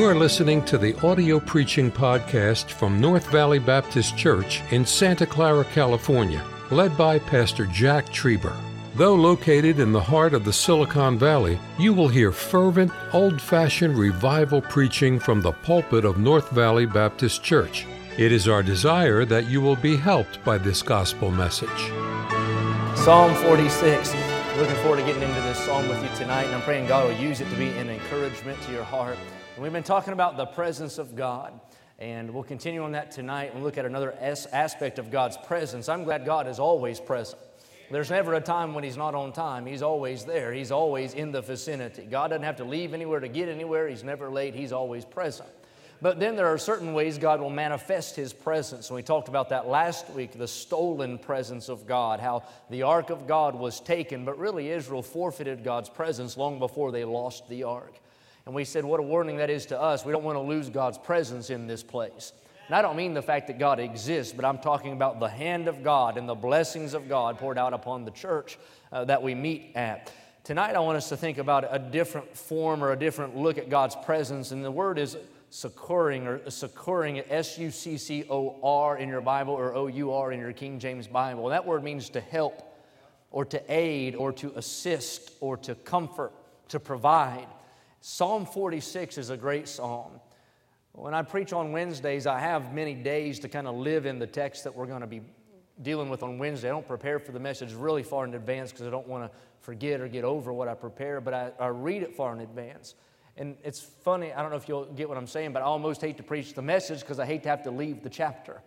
You are listening to the audio preaching podcast from North Valley Baptist Church in Santa Clara, California, led by Pastor Jack Trieber. Though located in the heart of the Silicon Valley, you will hear fervent, old fashioned revival preaching from the pulpit of North Valley Baptist Church. It is our desire that you will be helped by this gospel message. Psalm 46. Looking forward to getting into this psalm with you tonight, and I'm praying God will use it to be an encouragement to your heart. We've been talking about the presence of God, and we'll continue on that tonight and look at another aspect of God's presence. I'm glad God is always present. There's never a time when He's not on time. He's always there. He's always in the vicinity. God doesn't have to leave anywhere to get anywhere. He's never late. He's always present. But then there are certain ways God will manifest His presence. And we talked about that last week the stolen presence of God, how the ark of God was taken, but really Israel forfeited God's presence long before they lost the ark. And we said, what a warning that is to us. We don't want to lose God's presence in this place. And I don't mean the fact that God exists, but I'm talking about the hand of God and the blessings of God poured out upon the church uh, that we meet at. Tonight, I want us to think about a different form or a different look at God's presence. And the word is succoring or succoring, S U C C O R in your Bible or O U R in your King James Bible. That word means to help or to aid or to assist or to comfort, to provide. Psalm 46 is a great psalm. When I preach on Wednesdays, I have many days to kind of live in the text that we're going to be dealing with on Wednesday. I don't prepare for the message really far in advance because I don't want to forget or get over what I prepare, but I, I read it far in advance. And it's funny, I don't know if you'll get what I'm saying, but I almost hate to preach the message because I hate to have to leave the chapter.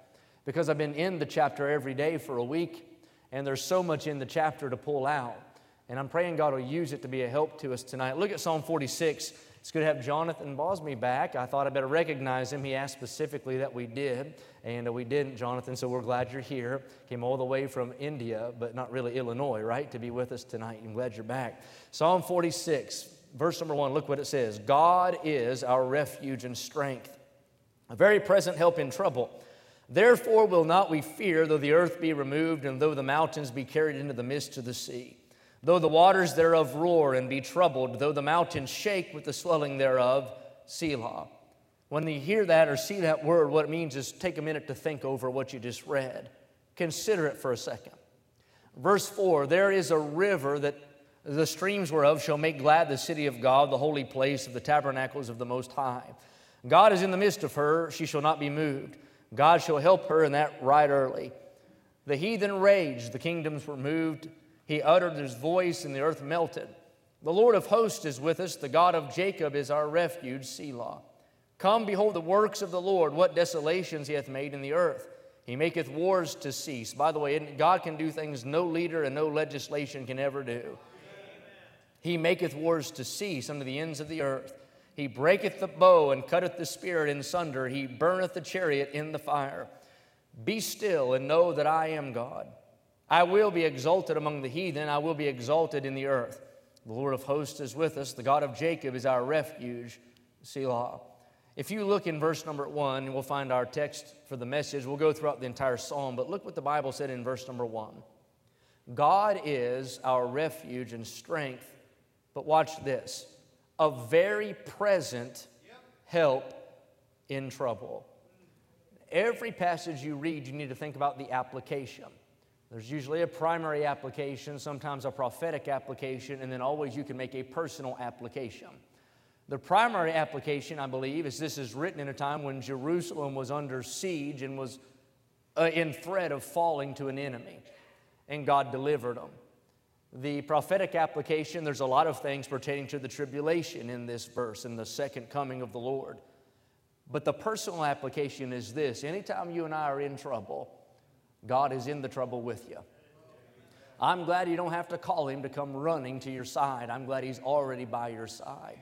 Because I've been in the chapter every day for a week, and there's so much in the chapter to pull out. And I'm praying God will use it to be a help to us tonight. Look at Psalm 46. It's good to have Jonathan Bosme back. I thought I better recognize him. He asked specifically that we did, and uh, we didn't, Jonathan, so we're glad you're here. Came all the way from India, but not really Illinois, right, to be with us tonight. I'm glad you're back. Psalm 46, verse number one, look what it says God is our refuge and strength, a very present help in trouble. Therefore will not we fear, though the earth be removed, and though the mountains be carried into the midst of the sea. Though the waters thereof roar and be troubled, though the mountains shake with the swelling thereof, Selah. When you hear that or see that word, what it means is take a minute to think over what you just read. Consider it for a second. Verse 4 There is a river that the streams whereof shall make glad the city of God, the holy place of the tabernacles of the Most High. God is in the midst of her, she shall not be moved. God shall help her in that right early. The heathen raged, the kingdoms were moved. He uttered his voice, and the earth melted. The Lord of hosts is with us, the God of Jacob is our refuge, Selah. Come, behold the works of the Lord, what desolations he hath made in the earth. He maketh wars to cease. By the way, God can do things no leader and no legislation can ever do. He maketh wars to cease unto the ends of the earth. He breaketh the bow and cutteth the spear in sunder. He burneth the chariot in the fire. Be still and know that I am God. I will be exalted among the heathen, I will be exalted in the earth. The Lord of hosts is with us, the God of Jacob is our refuge. Selah. If you look in verse number one, we'll find our text for the message. We'll go throughout the entire psalm, but look what the Bible said in verse number one God is our refuge and strength but watch this a very present help in trouble. Every passage you read, you need to think about the application. There's usually a primary application, sometimes a prophetic application, and then always you can make a personal application. The primary application, I believe, is this is written in a time when Jerusalem was under siege and was uh, in threat of falling to an enemy, and God delivered them. The prophetic application, there's a lot of things pertaining to the tribulation in this verse, and the second coming of the Lord. But the personal application is this anytime you and I are in trouble, God is in the trouble with you. I'm glad you don't have to call him to come running to your side. I'm glad he's already by your side.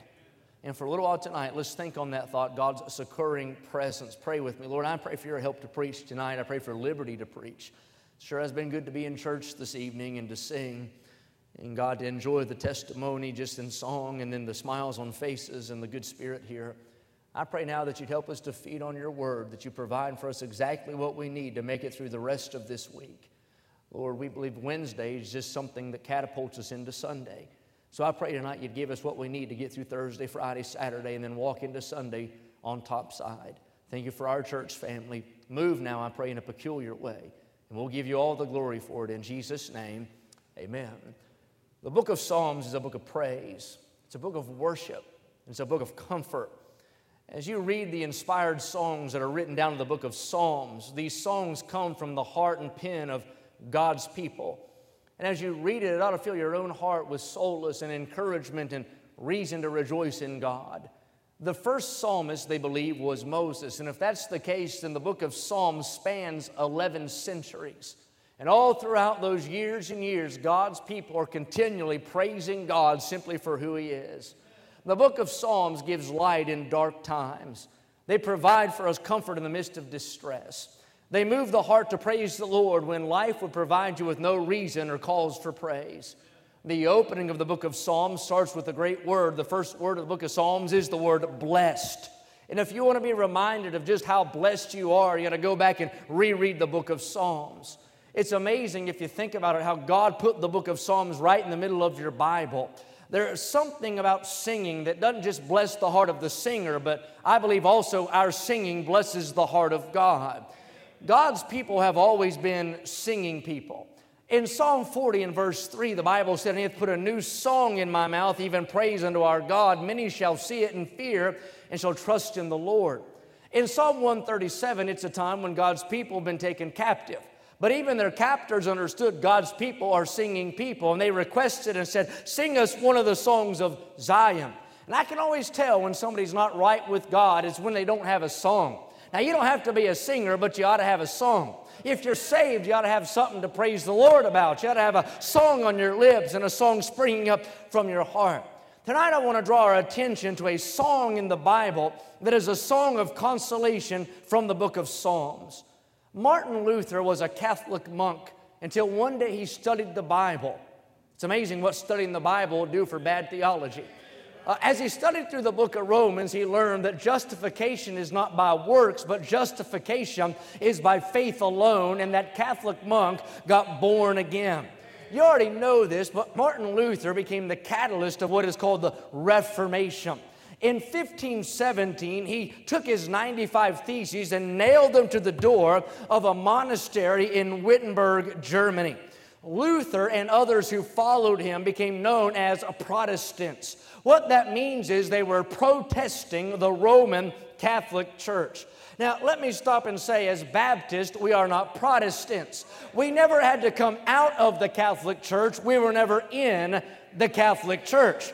And for a little while tonight, let's think on that thought God's succoring presence. Pray with me. Lord, I pray for your help to preach tonight. I pray for liberty to preach. Sure has been good to be in church this evening and to sing and God to enjoy the testimony just in song and then the smiles on faces and the good spirit here. I pray now that you'd help us to feed on your word, that you provide for us exactly what we need to make it through the rest of this week. Lord, we believe Wednesday is just something that catapults us into Sunday. So I pray tonight you'd give us what we need to get through Thursday, Friday, Saturday, and then walk into Sunday on top side. Thank you for our church family. Move now, I pray, in a peculiar way. And we'll give you all the glory for it in Jesus' name. Amen. The book of Psalms is a book of praise, it's a book of worship, it's a book of comfort. As you read the inspired songs that are written down in the book of Psalms, these songs come from the heart and pen of God's people. And as you read it, it ought to fill your own heart with solace and encouragement and reason to rejoice in God. The first psalmist, they believe, was Moses. And if that's the case, then the book of Psalms spans 11 centuries. And all throughout those years and years, God's people are continually praising God simply for who He is. The book of Psalms gives light in dark times. They provide for us comfort in the midst of distress. They move the heart to praise the Lord when life would provide you with no reason or cause for praise. The opening of the book of Psalms starts with a great word. The first word of the book of Psalms is the word blessed. And if you want to be reminded of just how blessed you are, you got to go back and reread the book of Psalms. It's amazing if you think about it how God put the book of Psalms right in the middle of your Bible. There is something about singing that doesn't just bless the heart of the singer, but I believe also our singing blesses the heart of God. God's people have always been singing people. In Psalm 40 and verse 3, the Bible said, He hath put a new song in my mouth, even praise unto our God. Many shall see it in fear and shall trust in the Lord. In Psalm 137, it's a time when God's people have been taken captive. But even their captors understood God's people are singing people, and they requested and said, Sing us one of the songs of Zion. And I can always tell when somebody's not right with God is when they don't have a song. Now, you don't have to be a singer, but you ought to have a song. If you're saved, you ought to have something to praise the Lord about. You ought to have a song on your lips and a song springing up from your heart. Tonight, I want to draw our attention to a song in the Bible that is a song of consolation from the book of Psalms. Martin Luther was a Catholic monk until one day he studied the Bible. It's amazing what studying the Bible will do for bad theology. Uh, as he studied through the book of Romans, he learned that justification is not by works, but justification is by faith alone, and that Catholic monk got born again. You already know this, but Martin Luther became the catalyst of what is called the Reformation. In 1517, he took his 95 theses and nailed them to the door of a monastery in Wittenberg, Germany. Luther and others who followed him became known as Protestants. What that means is they were protesting the Roman Catholic Church. Now, let me stop and say, as Baptists, we are not Protestants. We never had to come out of the Catholic Church, we were never in the Catholic Church.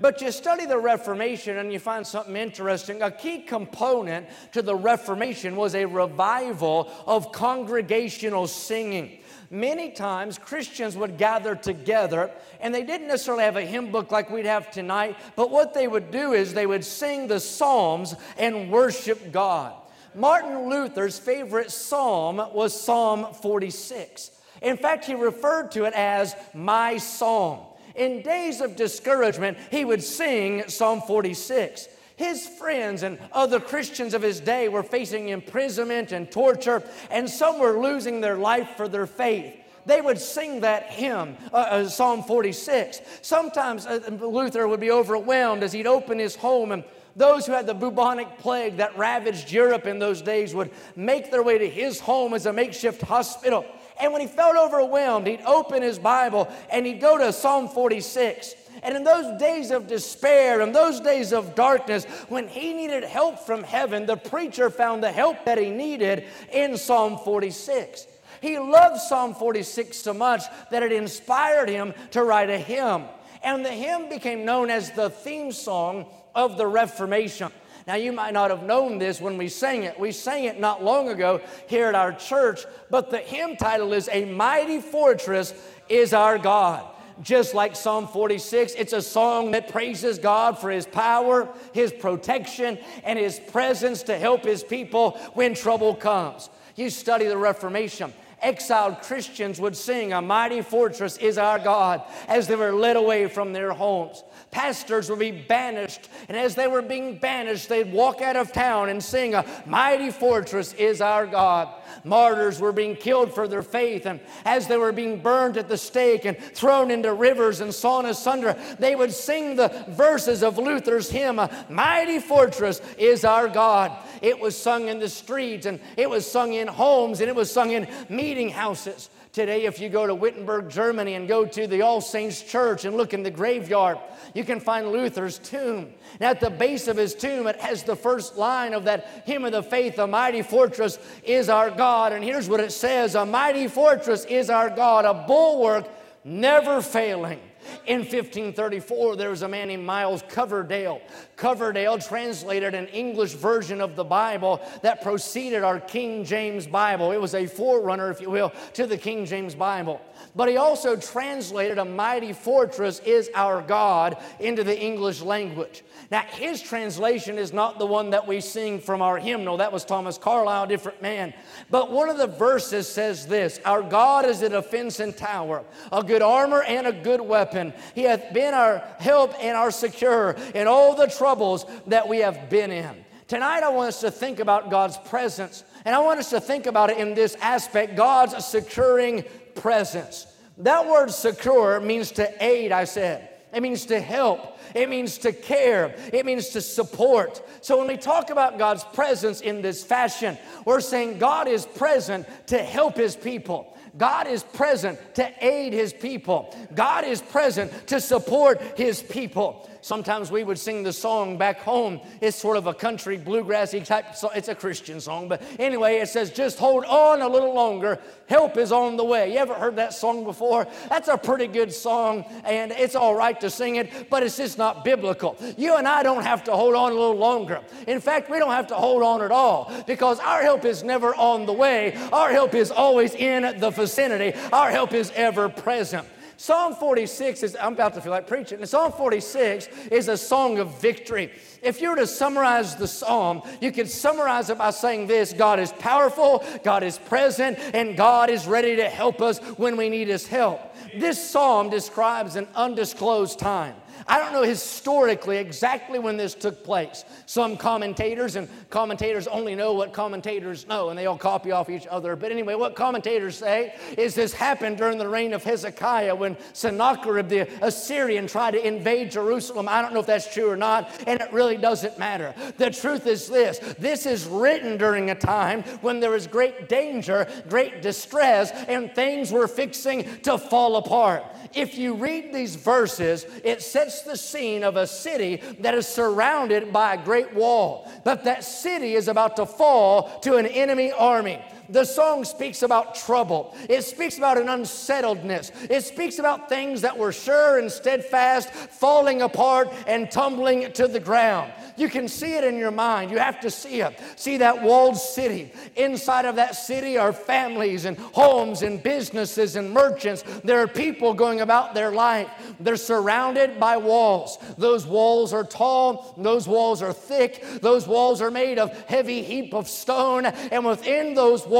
But you study the Reformation and you find something interesting. A key component to the Reformation was a revival of congregational singing many times Christians would gather together and they didn't necessarily have a hymn book like we'd have tonight, but what they would do is they would sing the Psalms and worship God. Martin Luther's favorite psalm was Psalm 46. In fact, he referred to it as my psalm. In days of discouragement, he would sing Psalm 46. His friends and other Christians of his day were facing imprisonment and torture, and some were losing their life for their faith they would sing that hymn, uh, uh, Psalm 46. Sometimes uh, Luther would be overwhelmed as he'd open his home and those who had the bubonic plague that ravaged Europe in those days would make their way to his home as a makeshift hospital. And when he felt overwhelmed, he'd open his Bible and he'd go to Psalm 46. And in those days of despair in those days of darkness, when he needed help from heaven, the preacher found the help that he needed in Psalm 46. He loved Psalm 46 so much that it inspired him to write a hymn. And the hymn became known as the theme song of the Reformation. Now, you might not have known this when we sang it. We sang it not long ago here at our church, but the hymn title is A Mighty Fortress is Our God just like Psalm 46. It's a song that praises God for His power, His protection, and His presence to help His people when trouble comes. You study the Reformation, exiled Christians would sing, A mighty fortress is our God, as they were led away from their homes. Pastors would be banished, and as they were being banished, they'd walk out of town and sing, A mighty fortress is our God. Martyrs were being killed for their faith, and as they were being burned at the stake and thrown into rivers and sawn asunder, they would sing the verses of Luther's hymn, A mighty fortress is our God. It was sung in the streets, and it was sung in homes, and it was sung in meeting houses. Today, if you go to Wittenberg, Germany, and go to the All Saints Church and look in the graveyard, you can find Luther's tomb. And at the base of his tomb, it has the first line of that hymn of the faith, A mighty fortress is our God. And here's what it says A mighty fortress is our God, a bulwark never failing. In 1534, there was a man named Miles Coverdale. Coverdale translated an English version of the Bible that preceded our King James Bible. It was a forerunner, if you will, to the King James Bible. But he also translated a mighty fortress is our God into the English language. Now, his translation is not the one that we sing from our hymnal. That was Thomas Carlyle, a different man. But one of the verses says this Our God is a defense and tower, a good armor and a good weapon. He hath been our help and our succor in all the troubles that we have been in. Tonight, I want us to think about God's presence. And I want us to think about it in this aspect God's succoring presence. That word succor means to aid, I said. It means to help. It means to care. It means to support. So when we talk about God's presence in this fashion, we're saying God is present to help His people. God is present to aid His people. God is present to support His people. Sometimes we would sing the song back home. It's sort of a country bluegrassy type song. It's a Christian song, but anyway, it says, just hold on a little longer. Help is on the way. You ever heard that song before? That's a pretty good song, and it's all right to sing it, but it's just not biblical. You and I don't have to hold on a little longer. In fact, we don't have to hold on at all because our help is never on the way. Our help is always in the vicinity. Our help is ever present. Psalm 46 is, I'm about to feel like preaching. Psalm 46 is a song of victory. If you were to summarize the psalm, you could summarize it by saying this God is powerful, God is present, and God is ready to help us when we need His help. This psalm describes an undisclosed time. I don't know historically exactly when this took place. Some commentators, and commentators only know what commentators know, and they all copy off each other. But anyway, what commentators say is this happened during the reign of Hezekiah when Sennacherib the Assyrian tried to invade Jerusalem. I don't know if that's true or not, and it really doesn't matter. The truth is this this is written during a time when there was great danger, great distress, and things were fixing to fall apart. If you read these verses, it sets the scene of a city that is surrounded by a great wall. But that city is about to fall to an enemy army. The song speaks about trouble. It speaks about an unsettledness. It speaks about things that were sure and steadfast falling apart and tumbling to the ground. You can see it in your mind. You have to see it. See that walled city. Inside of that city are families and homes and businesses and merchants. There are people going about their life. They're surrounded by walls. Those walls are tall, those walls are thick, those walls are made of heavy heap of stone, and within those walls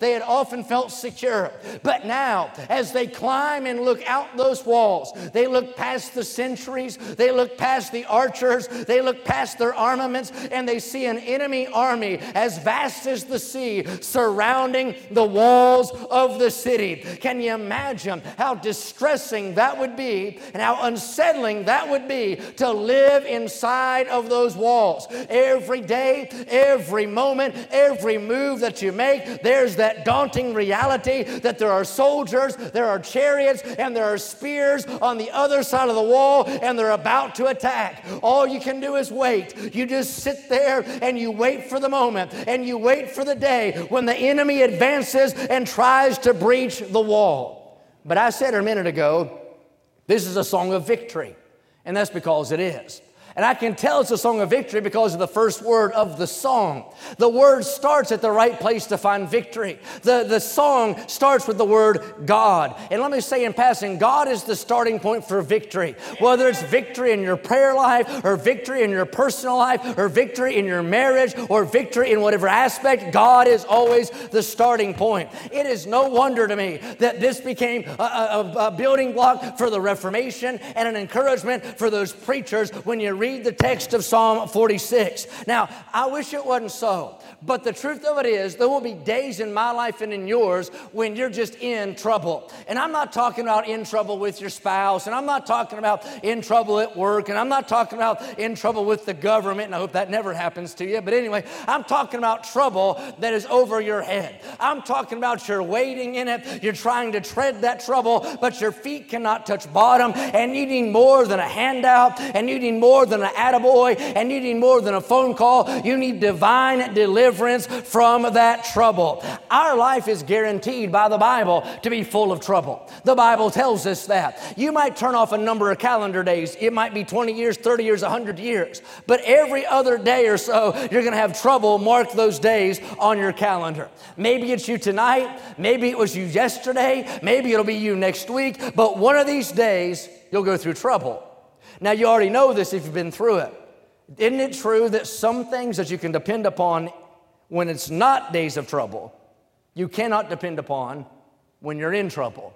they had often felt secure. But now, as they climb and look out those walls, they look past the sentries, they look past the archers, they look past their armaments and they see an enemy army as vast as the sea surrounding the walls of the city. Can you imagine how distressing that would be and how unsettling that would be to live inside of those walls? Every day, every moment, every move that you make, there's that daunting reality that there are soldiers, there are chariots, and there are spears on the other side of the wall, and they're about to attack. All you can do is wait. You just sit there and you wait for the moment and you wait for the day when the enemy advances and tries to breach the wall. But I said a minute ago, this is a song of victory, and that's because it is. And I can tell it's a song of victory because of the first word of the song. The word starts at the right place to find victory. The, the song starts with the word God. And let me say in passing, God is the starting point for victory. Whether it's victory in your prayer life, or victory in your personal life, or victory in your marriage, or victory in whatever aspect, God is always the starting point. It is no wonder to me that this became a, a, a building block for the Reformation and an encouragement for those preachers when you read the text of Psalm 46. Now, I wish it wasn't so, but the truth of it is, there will be days in my life and in yours when you're just in trouble. And I'm not talking about in trouble with your spouse, and I'm not talking about in trouble at work, and I'm not talking about in trouble with the government, and I hope that never happens to you. But anyway, I'm talking about trouble that is over your head. I'm talking about you're wading in it, you're trying to tread that trouble, but your feet cannot touch bottom, and you need more than a handout, and you need more than an attaboy, and you need more than a phone call. You need divine deliverance from that trouble. Our life is guaranteed by the Bible to be full of trouble. The Bible tells us that. You might turn off a number of calendar days, it might be 20 years, 30 years, 100 years, but every other day or so, you're going to have trouble. Mark those days on your calendar. Maybe it's you tonight, maybe it was you yesterday, maybe it'll be you next week, but one of these days, you'll go through trouble. Now, you already know this if you've been through it. Isn't it true that some things that you can depend upon when it's not days of trouble, you cannot depend upon when you're in trouble?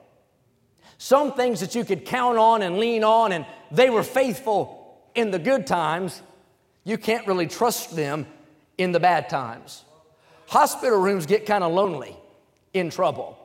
Some things that you could count on and lean on, and they were faithful in the good times, you can't really trust them in the bad times. Hospital rooms get kind of lonely in trouble.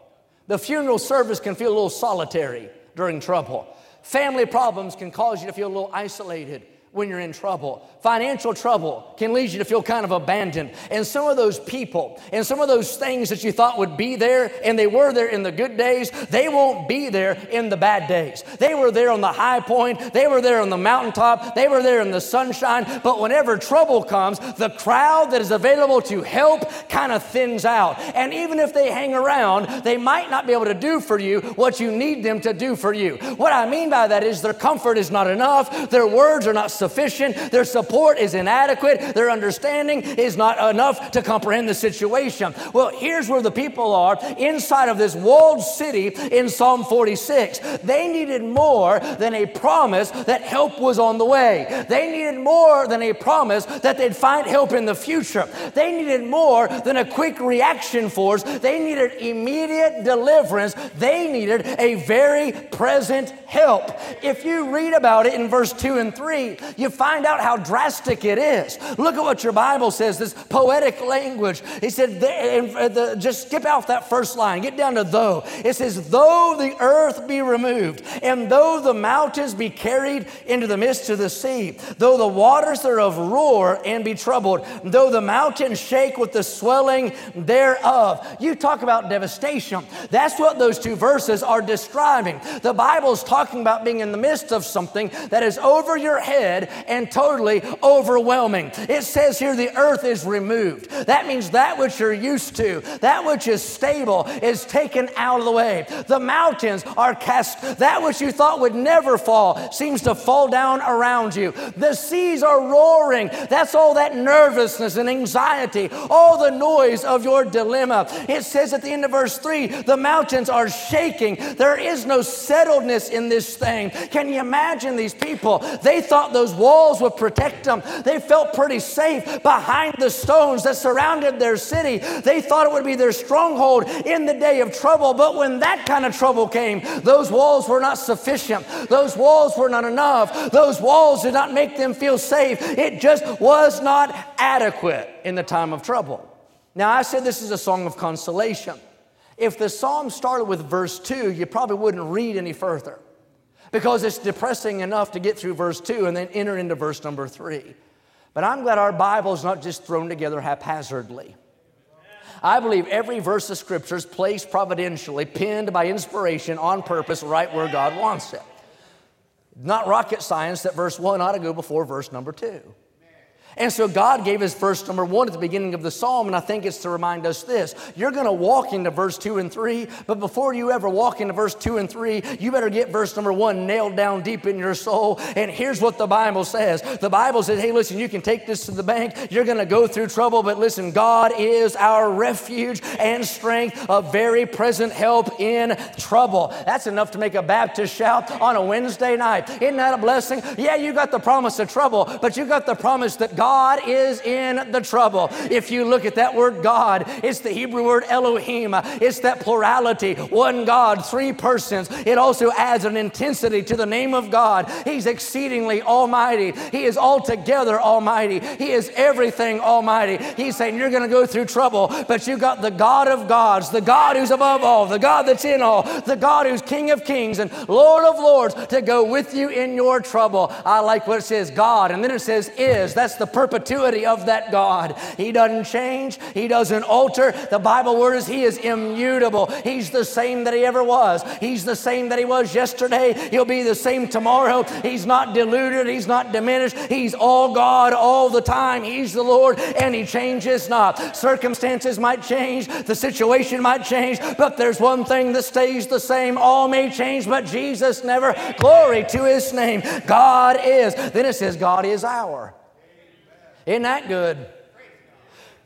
The funeral service can feel a little solitary during trouble. Family problems can cause you to feel a little isolated when you're in trouble. Financial trouble can lead you to feel kind of abandoned. And some of those people and some of those things that you thought would be there and they were there in the good days, they won't be there in the bad days. They were there on the high point, they were there on the mountaintop, they were there in the sunshine. But whenever trouble comes, the crowd that is available to help kind of thins out. And even if they hang around, they might not be able to do for you what you need them to do for you. What I mean by that is their comfort is not enough, their words are not sufficient, their support is inadequate, their understanding is not enough to comprehend the situation. Well, here's where the people are inside of this walled city in Psalm 46. They needed more than a promise that help was on the way. They needed more than a promise that they'd find help in the future. They needed more than a quick reaction force. They needed immediate deliverance. They needed a very present help. If you read about it in verse 2 and 3, you find out how drastic it is. Look at what your Bible says, this poetic language. He said, uh, just skip out that first line, get down to though. It says, though the earth be removed, and though the mountains be carried into the midst of the sea, though the waters thereof roar and be troubled, though the mountains shake with the swelling thereof. You talk about devastation. That's what those two verses are describing. The Bible is talking about being in the midst of something that is over your head and totally overwhelming. It says here the earth is removed. That means that which you're used to, that which is stable, is taken out of the way. The mountains are cast, that which you thought would never fall seems to fall down around you. The seas are roaring. That's all that nervousness and anxiety, all the noise of your dilemma. It says at the end of verse 3 the mountains are shaking. There is no settledness in this thing. Can you imagine these people? They thought those walls would protect them. They felt pretty safe behind the stones that surrounded their city. They thought it would be their stronghold in the day of trouble. But when that kind of trouble came, those walls were not sufficient. Those walls were not enough. Those walls did not make them feel safe. It just was not adequate in the time of trouble. Now, I said this is a song of consolation. If the psalm started with verse 2, you probably wouldn't read any further because it's depressing enough to get through verse 2 and then enter into verse number 3. But I'm glad our Bible is not just thrown together haphazardly. I believe every verse of Scripture is placed providentially, pinned by inspiration on purpose, right where God wants it. Not rocket science that verse 1 ought to go before verse number 2. And so God gave us verse number one at the beginning of the psalm, and I think it's to remind us this. You're going to walk into verse two and three, but before you ever walk into verse two and three, you better get verse number one nailed down deep in your soul. And here's what the Bible says The Bible says, hey, listen, you can take this to the bank. You're going to go through trouble, but listen, God is our refuge and strength, a very present help in trouble. That's enough to make a Baptist shout on a Wednesday night. Isn't that a blessing? Yeah, you got the promise of trouble, but you got the promise that God is in the trouble. If you look at that word God, it's the Hebrew word Elohim. It's that plurality, one God, three persons. It also adds an intensity to the name of God. He's exceedingly almighty. He is altogether almighty. He is everything almighty. He's saying you're going to go through trouble, but you got the God of gods, the God who's above all, the God that's in all, the God who's King of kings and Lord of lords to go with you in your trouble. I like what it says God, and then it says is. That's the perpetuity of that God. He doesn't change, He doesn't alter. The Bible word is He is immutable. He's the same that He ever was. He's the same that He was yesterday. He'll be the same tomorrow. He's not diluted, He's not diminished. He's all God all the time. He's the Lord and He changes not. Circumstances might change, the situation might change, but there's one thing that stays the same. All may change, but Jesus never. Glory to His name. God is. Then it says, God is our. Isn't that good?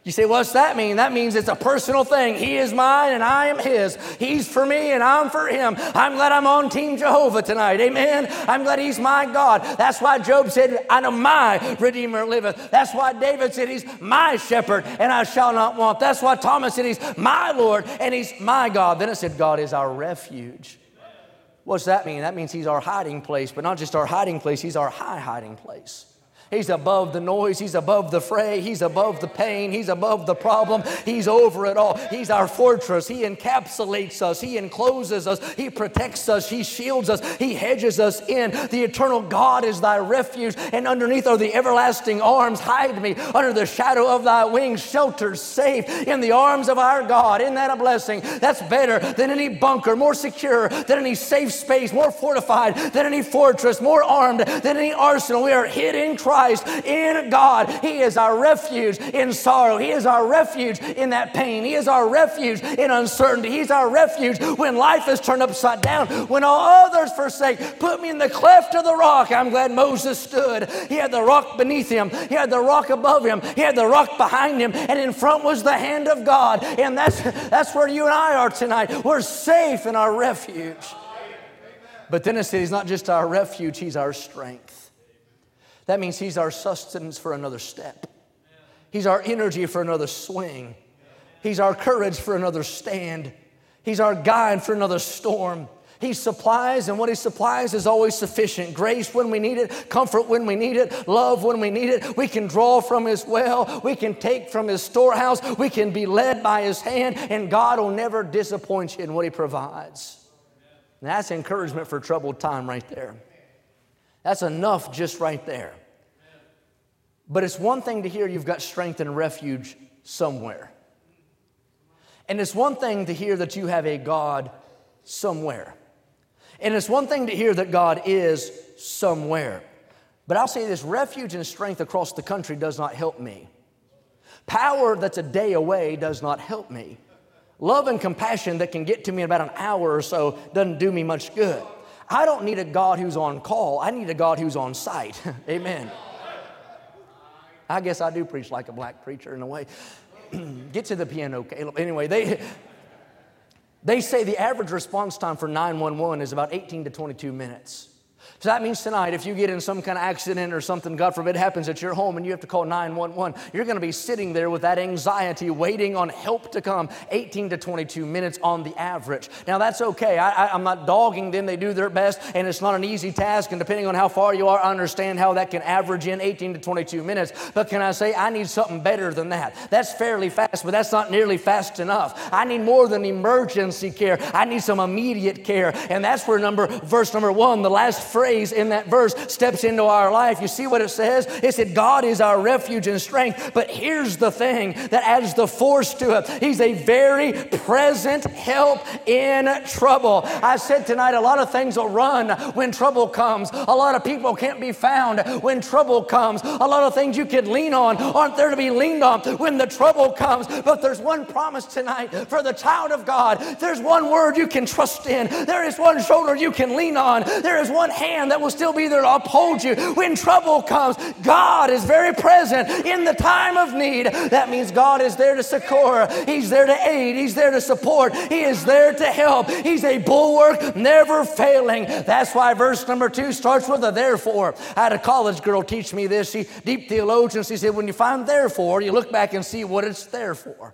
You say, what's that mean? That means it's a personal thing. He is mine and I am his. He's for me and I'm for him. I'm glad I'm on Team Jehovah tonight. Amen. I'm glad he's my God. That's why Job said, I know my Redeemer liveth. That's why David said, He's my shepherd and I shall not want. That's why Thomas said, He's my Lord and He's my God. Then it said, God is our refuge. What's that mean? That means He's our hiding place, but not just our hiding place, He's our high hiding place. He's above the noise. He's above the fray. He's above the pain. He's above the problem. He's over it all. He's our fortress. He encapsulates us. He encloses us. He protects us. He shields us. He hedges us in. The eternal God is thy refuge, and underneath are the everlasting arms. Hide me under the shadow of thy wings, sheltered safe in the arms of our God. Isn't that a blessing? That's better than any bunker, more secure than any safe space, more fortified than any fortress, more armed than any arsenal. We are hid in Christ Christ, in God. He is our refuge in sorrow. He is our refuge in that pain. He is our refuge in uncertainty. He's our refuge when life is turned upside down, when all others forsake. Put me in the cleft of the rock. I'm glad Moses stood. He had the rock beneath him, he had the rock above him, he had the rock behind him, and in front was the hand of God. And that's, that's where you and I are tonight. We're safe in our refuge. But then it said he's not just our refuge, he's our strength. That means He's our sustenance for another step. He's our energy for another swing. He's our courage for another stand. He's our guide for another storm. He supplies, and what He supplies is always sufficient. Grace when we need it, comfort when we need it, love when we need it. We can draw from His well, we can take from His storehouse, we can be led by His hand, and God will never disappoint you in what He provides. And that's encouragement for troubled time right there. That's enough just right there. But it's one thing to hear you've got strength and refuge somewhere. And it's one thing to hear that you have a God somewhere. And it's one thing to hear that God is somewhere. But I'll say this refuge and strength across the country does not help me. Power that's a day away does not help me. Love and compassion that can get to me in about an hour or so doesn't do me much good. I don't need a God who's on call. I need a God who's on site. Amen. I guess I do preach like a black preacher in a way. Get to the piano, Caleb. Anyway, they, they say the average response time for 911 is about 18 to 22 minutes. So that means tonight, if you get in some kind of accident or something, God forbid, happens at your home and you have to call 911, you're going to be sitting there with that anxiety, waiting on help to come 18 to 22 minutes on the average. Now, that's okay. I, am not dogging them. They do their best, and it's not an easy task. And depending on how far you are, I understand how that can average in 18 to 22 minutes. But can I say, I need something better than that? That's fairly fast, but that's not nearly fast enough. I need more than emergency care. I need some immediate care. And that's where number, verse number one, the last phrase in that verse steps into our life. You see what it says? It said, God is our refuge and strength. But here's the thing that adds the force to it He's a very present help in trouble. I said tonight, a lot of things will run when trouble comes. A lot of people can't be found when trouble comes. A lot of things you could lean on aren't there to be leaned on when the trouble comes. But there's one promise tonight for the child of God. There's one word you can trust in. There is one shoulder you can lean on. There is one hand that will still be there to uphold you when trouble comes. God is very present in the time of need. That means God is there to succor. He's there to aid. He's there to support. He is there to help. He's a bulwark, never failing. That's why verse number two starts with a therefore. I had a college girl teach me this. She deep theologian. She said, when you find therefore, you look back and see what it's there for.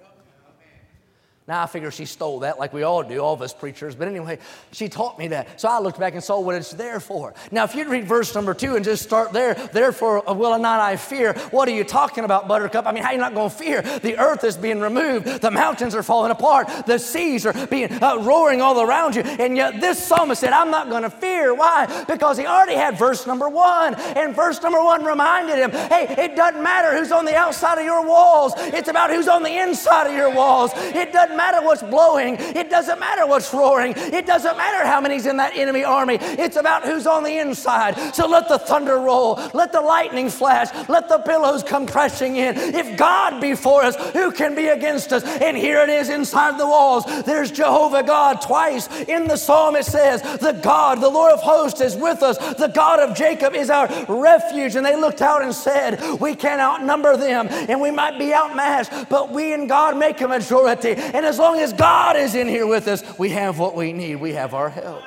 Now I figure she stole that like we all do, all of us preachers. But anyway, she taught me that. So I looked back and saw what it's there for. Now, if you'd read verse number two and just start there, therefore will not I fear. What are you talking about, Buttercup? I mean, how are you not going to fear? The earth is being removed. The mountains are falling apart. The seas are being uh, roaring all around you. And yet this psalmist said, I'm not going to fear. Why? Because he already had verse number one. And verse number one reminded him, hey, it doesn't matter who's on the outside of your walls. It's about who's on the inside of your walls. It doesn't matter what's blowing. It doesn't matter what's roaring. It doesn't matter how many's in that enemy army. It's about who's on the inside. So let the thunder roll. Let the lightning flash. Let the billows come crashing in. If God be for us, who can be against us? And here it is inside the walls. There's Jehovah God. Twice in the psalm it says, The God, the Lord of hosts is with us. The God of Jacob is our refuge. And they looked out and said, We can't outnumber them and we might be outmatched, but we and God make a majority. And as long as God is in here with us, we have what we need. We have our help.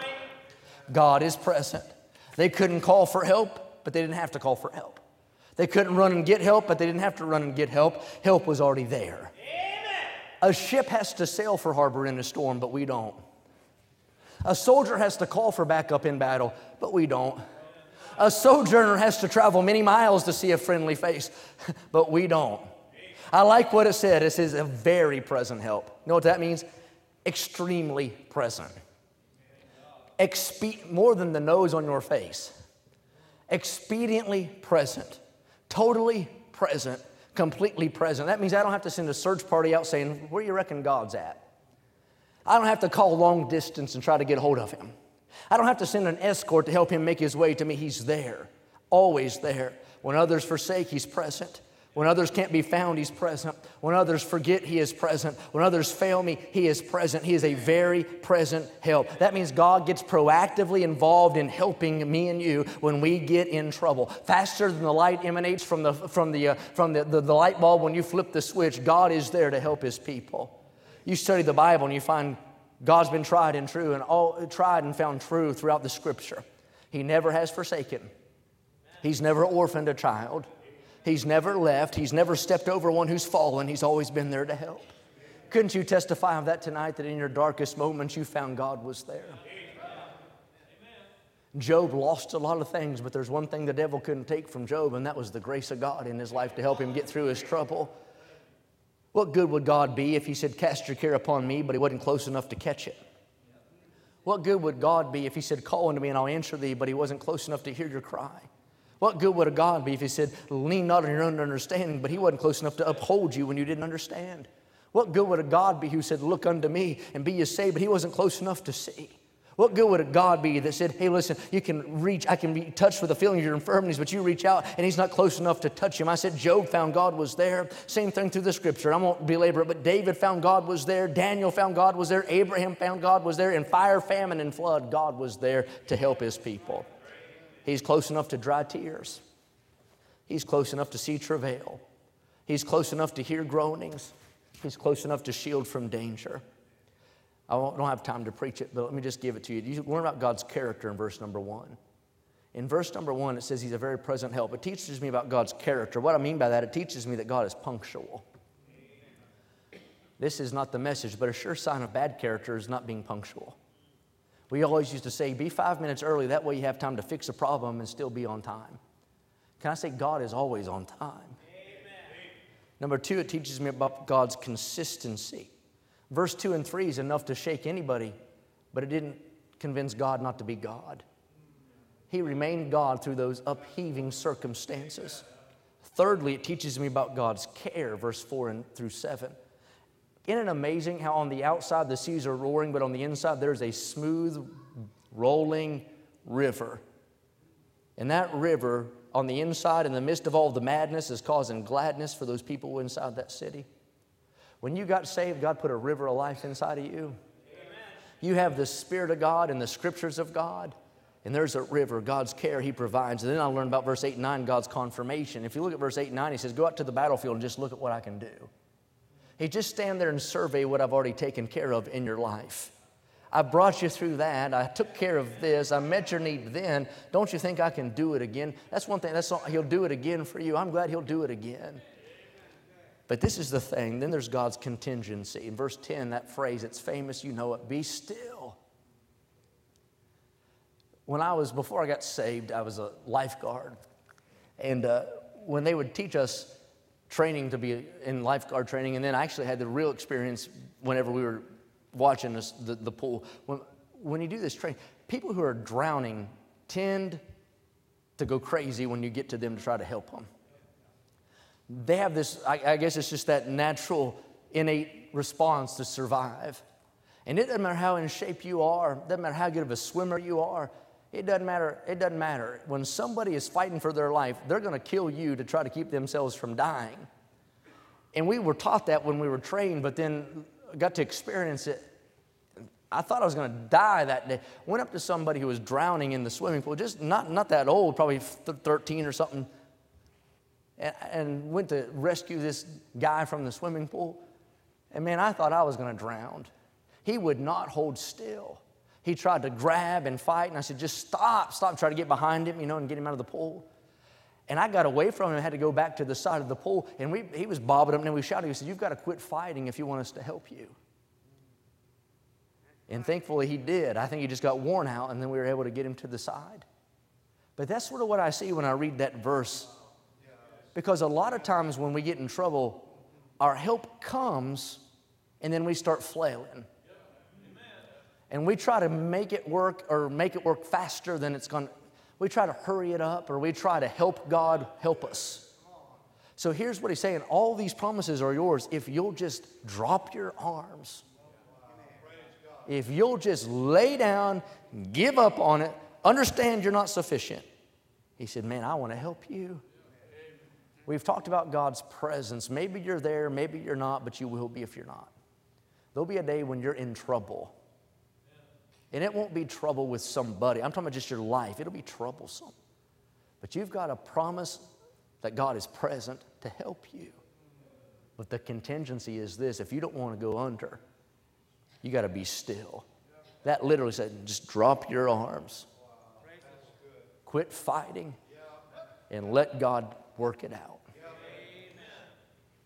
God is present. They couldn't call for help, but they didn't have to call for help. They couldn't run and get help, but they didn't have to run and get help. Help was already there. A ship has to sail for harbor in a storm, but we don't. A soldier has to call for backup in battle, but we don't. A sojourner has to travel many miles to see a friendly face, but we don't. I like what it said. It says a very present help. You know what that means? Extremely present. Expe- more than the nose on your face. Expediently present. Totally present. Completely present. That means I don't have to send a search party out saying, Where do you reckon God's at? I don't have to call long distance and try to get hold of him. I don't have to send an escort to help him make his way to me. He's there, always there. When others forsake, he's present. When others can't be found, He's present. When others forget, He is present. When others fail me, He is present. He is a very present help. That means God gets proactively involved in helping me and you when we get in trouble. Faster than the light emanates from the, from the, uh, from the, the, the light bulb when you flip the switch, God is there to help His people. You study the Bible and you find God's been tried and true and all tried and found true throughout the Scripture. He never has forsaken. He's never orphaned a child. He's never left. He's never stepped over one who's fallen. He's always been there to help. Couldn't you testify of that tonight that in your darkest moments you found God was there? Job lost a lot of things, but there's one thing the devil couldn't take from Job, and that was the grace of God in his life to help him get through his trouble. What good would God be if he said, Cast your care upon me, but he wasn't close enough to catch it? What good would God be if he said, Call unto me and I'll answer thee, but he wasn't close enough to hear your cry? What good would a God be if He said, lean not on your own understanding, but He wasn't close enough to uphold you when you didn't understand? What good would a God be who said, look unto me and be ye saved, but He wasn't close enough to see? What good would a God be that said, hey, listen, you can reach, I can be touched with the feeling of your infirmities, but you reach out and He's not close enough to touch him? I said, Job found God was there. Same thing through the scripture. I won't belabor it, but David found God was there. Daniel found God was there. Abraham found God was there. In fire, famine, and flood, God was there to help His people. He's close enough to dry tears. He's close enough to see travail. He's close enough to hear groanings. He's close enough to shield from danger. I don't have time to preach it, but let me just give it to you. You learn about God's character in verse number one. In verse number one, it says He's a very present help. It teaches me about God's character. What I mean by that, it teaches me that God is punctual. This is not the message, but a sure sign of bad character is not being punctual. We always used to say, be five minutes early, that way you have time to fix a problem and still be on time. Can I say God is always on time? Amen. Number two, it teaches me about God's consistency. Verse two and three is enough to shake anybody, but it didn't convince God not to be God. He remained God through those upheaving circumstances. Thirdly, it teaches me about God's care, verse 4 and through 7. Isn't it amazing how on the outside the seas are roaring, but on the inside there's a smooth, rolling river? And that river on the inside, in the midst of all the madness, is causing gladness for those people inside that city. When you got saved, God put a river of life inside of you. You have the Spirit of God and the scriptures of God. And there's a river, God's care He provides. And then I learned about verse 8 and 9, God's confirmation. If you look at verse 8 and 9, He says, Go out to the battlefield and just look at what I can do. He just stand there and survey what I've already taken care of in your life. I brought you through that. I took care of this. I met your need then. Don't you think I can do it again? That's one thing. That's all, he'll do it again for you. I'm glad He'll do it again. But this is the thing. Then there's God's contingency. In verse 10, that phrase, it's famous, you know it be still. When I was, before I got saved, I was a lifeguard. And uh, when they would teach us training to be in lifeguard training, and then I actually had the real experience whenever we were watching this, the, the pool. When, when you do this training, people who are drowning tend to go crazy when you get to them to try to help them they have this, I, I guess it's just that natural, innate response to survive. And it doesn't matter how in shape you are, doesn't matter how good of a swimmer you are, it doesn't matter. It doesn't matter. When somebody is fighting for their life, they're going to kill you to try to keep themselves from dying. And we were taught that when we were trained, but then got to experience it. I thought I was going to die that day. Went up to somebody who was drowning in the swimming pool, just not, not that old, probably 13 or something and, and went to rescue this guy from the swimming pool. And man, I thought I was going to drown. He would not hold still. He tried to grab and fight, and I said, just stop, stop, try to get behind him, you know, and get him out of the pool. And I got away from him and had to go back to the side of the pool, and we, he was bobbing up, and then we shouted, he said, You've got to quit fighting if you want us to help you. And thankfully he did. I think he just got worn out, and then we were able to get him to the side. But that's sort of what I see when I read that verse because a lot of times when we get in trouble, our help comes and then we start flailing. And we try to make it work or make it work faster than it's going to. We try to hurry it up or we try to help God help us. So here's what he's saying all these promises are yours if you'll just drop your arms. If you'll just lay down, give up on it, understand you're not sufficient. He said, Man, I want to help you. We've talked about God's presence. Maybe you're there, maybe you're not, but you will be if you're not. There'll be a day when you're in trouble. And it won't be trouble with somebody. I'm talking about just your life. It'll be troublesome. But you've got a promise that God is present to help you. But the contingency is this if you don't want to go under, you got to be still. That literally said, just drop your arms, quit fighting, and let God work it out.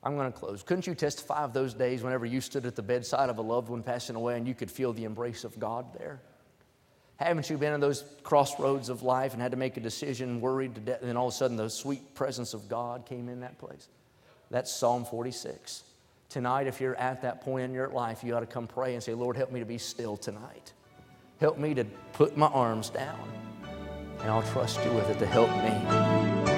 I'm going to close. Couldn't you testify of those days whenever you stood at the bedside of a loved one passing away and you could feel the embrace of God there? Haven't you been in those crossroads of life and had to make a decision, worried to death, and then all of a sudden the sweet presence of God came in that place? That's Psalm 46. Tonight, if you're at that point in your life, you ought to come pray and say, Lord, help me to be still tonight. Help me to put my arms down, and I'll trust you with it to help me.